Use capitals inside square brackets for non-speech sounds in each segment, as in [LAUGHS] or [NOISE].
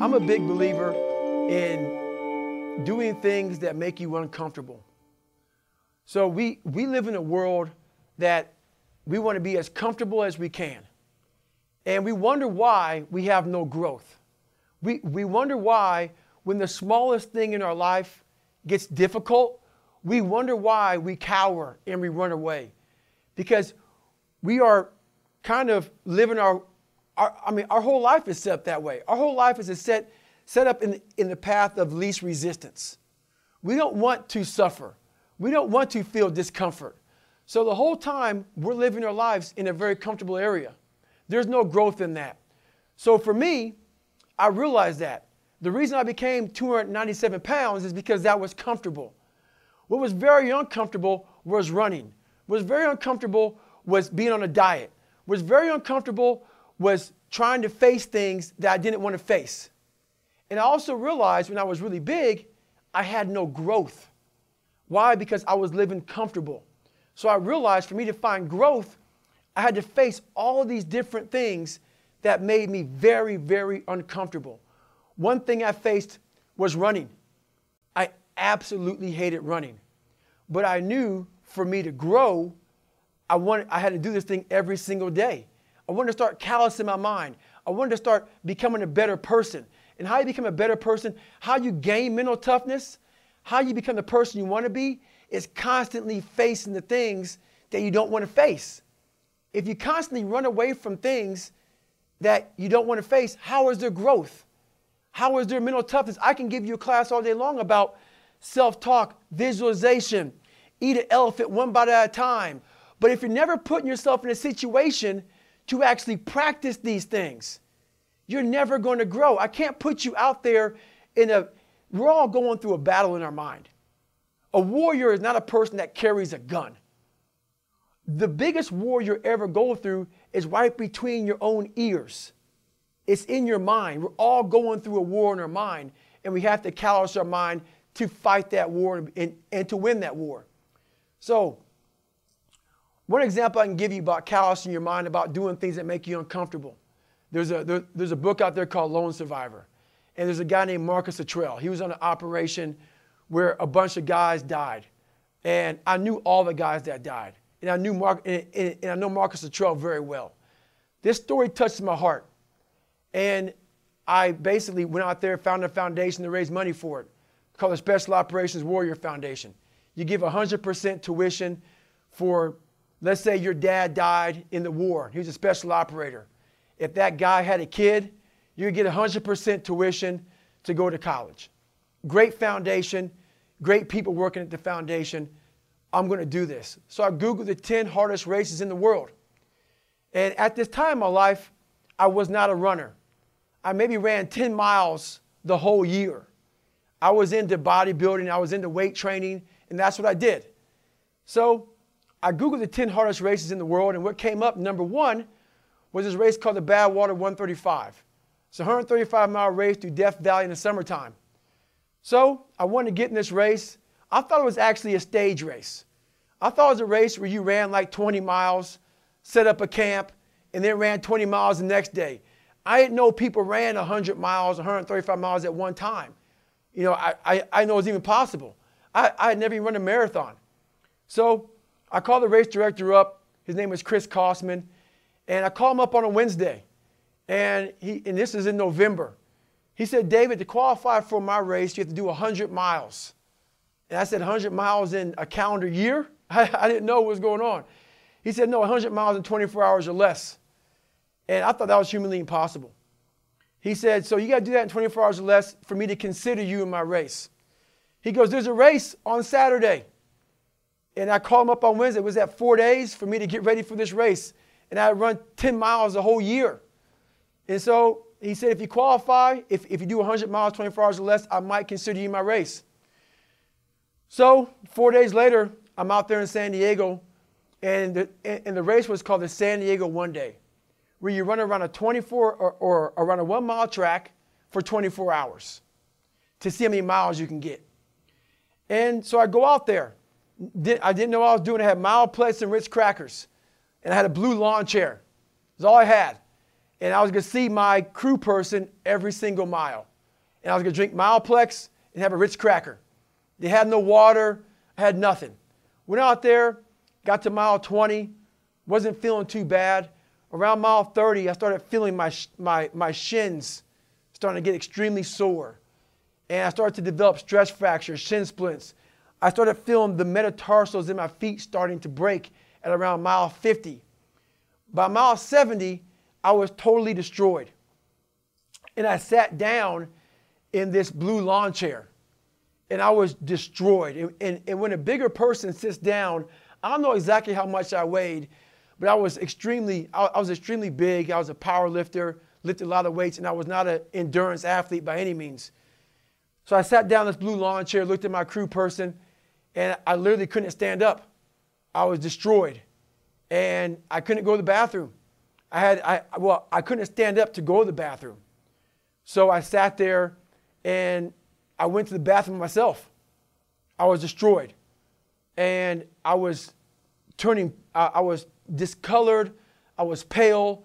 I'm a big believer in doing things that make you uncomfortable. So we, we live in a world that we want to be as comfortable as we can. And we wonder why we have no growth. We, we wonder why, when the smallest thing in our life gets difficult, we wonder why we cower and we run away. Because we are kind of living our, our, I mean, our whole life is set up that way. Our whole life is set, set up in, in the path of least resistance. We don't want to suffer. We don't want to feel discomfort. So the whole time we're living our lives in a very comfortable area. There's no growth in that. So for me, I realized that. The reason I became 297 pounds is because that was comfortable. What was very uncomfortable was running. What was very uncomfortable was being on a diet. What was very uncomfortable was trying to face things that I didn't want to face. And I also realized when I was really big, I had no growth. Why? Because I was living comfortable. So I realized for me to find growth, I had to face all these different things that made me very, very uncomfortable. One thing I faced was running. I absolutely hated running. But I knew for me to grow, I, wanted, I had to do this thing every single day. I wanted to start callousing my mind. I wanted to start becoming a better person. And how you become a better person, how you gain mental toughness, how you become the person you want to be, is constantly facing the things that you don't want to face. If you constantly run away from things that you don't want to face, how is there growth? How is there mental toughness? I can give you a class all day long about self talk, visualization, eat an elephant one bite at a time. But if you're never putting yourself in a situation to actually practice these things, you're never going to grow. I can't put you out there in a, we're all going through a battle in our mind. A warrior is not a person that carries a gun. The biggest war you ever go through is right between your own ears. It's in your mind. We're all going through a war in our mind, and we have to callous our mind to fight that war and, and to win that war. So, one example I can give you about callousing your mind, about doing things that make you uncomfortable. There's a, there, there's a book out there called Lone Survivor. And there's a guy named Marcus Luttrell. He was on an operation where a bunch of guys died. And I knew all the guys that died. And I knew Mark, and, and, and I know Marcus Luttrell very well. This story touched my heart. And I basically went out there, found a foundation to raise money for it, called the Special Operations Warrior Foundation. You give 100% tuition for, let's say your dad died in the war. He was a special operator. If that guy had a kid, you get 100% tuition to go to college. Great foundation, great people working at the foundation. I'm going to do this. So I Googled the 10 hardest races in the world. And at this time in my life, I was not a runner. I maybe ran 10 miles the whole year. I was into bodybuilding, I was into weight training, and that's what I did. So I Googled the 10 hardest races in the world, and what came up, number one, was this race called the Badwater 135. It's a 135 mile race through Death Valley in the summertime. So I wanted to get in this race. I thought it was actually a stage race. I thought it was a race where you ran like 20 miles, set up a camp, and then ran 20 miles the next day. I didn't know people ran 100 miles, 135 miles at one time. You know, I, I, I know it's even possible. I, I had never even run a marathon. So I called the race director up. His name was Chris Kostman. And I called him up on a Wednesday. And, he, and this is in November. He said, David, to qualify for my race, you have to do 100 miles. And I said, 100 miles in a calendar year? [LAUGHS] I, I didn't know what was going on. He said, no, 100 miles in 24 hours or less. And I thought that was humanly impossible. He said, so you got to do that in 24 hours or less for me to consider you in my race. He goes, there's a race on Saturday. And I called him up on Wednesday. It was that four days for me to get ready for this race. and I run 10 miles a whole year. And so he said, if you qualify, if, if you do 100 miles, 24 hours or less, I might consider you my race. So four days later, I'm out there in San Diego, and the, and the race was called the San Diego One Day, where you run around a 24 or, or around a one mile track for 24 hours to see how many miles you can get. And so I go out there. I didn't know what I was doing. I had mild Myoplex and Ritz crackers, and I had a blue lawn chair. That's all I had. And I was going to see my crew person every single mile. And I was going to drink Myoplex and have a Ritz cracker. They had no water, I had nothing. Went out there, got to mile 20, wasn't feeling too bad. Around mile 30, I started feeling my, my, my shins starting to get extremely sore. And I started to develop stress fractures, shin splints. I started feeling the metatarsals in my feet starting to break at around mile 50. By mile 70, I was totally destroyed. And I sat down in this blue lawn chair and I was destroyed. And, and, and, when a bigger person sits down, I don't know exactly how much I weighed, but I was extremely, I, I was extremely big. I was a power lifter, lifted a lot of weights, and I was not an endurance athlete by any means. So I sat down in this blue lawn chair, looked at my crew person, and I literally couldn't stand up. I was destroyed. And I couldn't go to the bathroom. I had, I, well, I couldn't stand up to go to the bathroom. So I sat there and I went to the bathroom myself. I was destroyed. And I was turning, I, I was discolored. I was pale.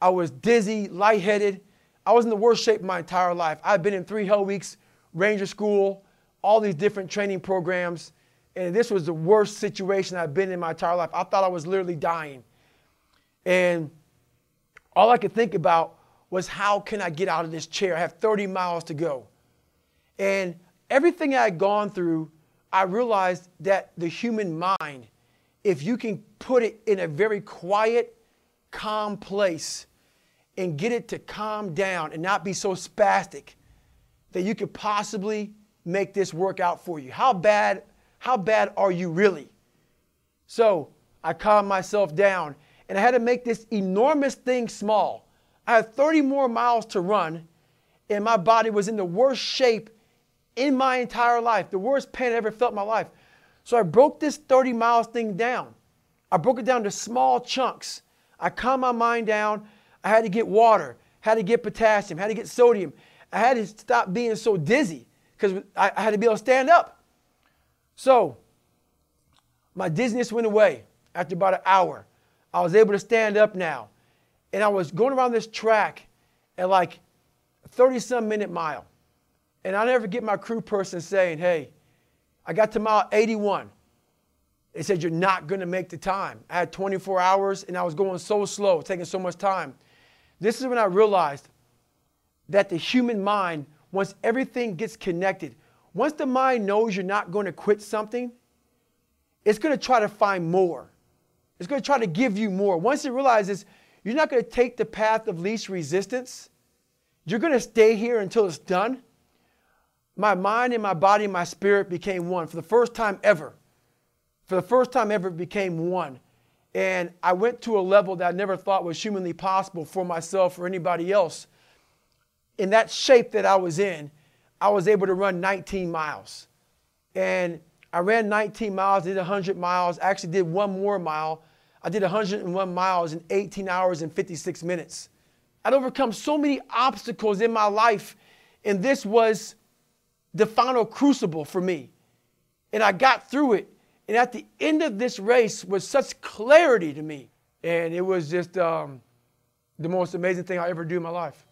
I was dizzy, lightheaded. I was in the worst shape of my entire life. I've been in three hell weeks, Ranger School, all these different training programs. And this was the worst situation I've been in my entire life. I thought I was literally dying. And all I could think about was how can I get out of this chair? I have 30 miles to go. And everything I had gone through, I realized that the human mind, if you can put it in a very quiet, calm place and get it to calm down and not be so spastic, that you could possibly make this work out for you. How bad, how bad are you really? So I calmed myself down and I had to make this enormous thing small. I had 30 more miles to run, and my body was in the worst shape in my entire life, the worst pain I ever felt in my life. So I broke this 30 miles thing down. I broke it down to small chunks. I calmed my mind down. I had to get water, had to get potassium, had to get sodium. I had to stop being so dizzy because I, I had to be able to stand up. So my dizziness went away after about an hour. I was able to stand up now. And I was going around this track at like 30 some minute mile. And I'll never get my crew person saying, hey, I got to mile 81. They said, you're not going to make the time. I had 24 hours and I was going so slow, taking so much time. This is when I realized that the human mind, once everything gets connected, once the mind knows you're not going to quit something, it's going to try to find more. It's going to try to give you more. Once it realizes you're not going to take the path of least resistance, you're going to stay here until it's done my mind and my body and my spirit became one for the first time ever. For the first time ever, it became one. And I went to a level that I never thought was humanly possible for myself or anybody else. In that shape that I was in, I was able to run 19 miles. And I ran 19 miles, did 100 miles, actually did one more mile. I did 101 miles in 18 hours and 56 minutes. I'd overcome so many obstacles in my life, and this was the final crucible for me. And I got through it. And at the end of this race was such clarity to me. And it was just um, the most amazing thing I ever do in my life.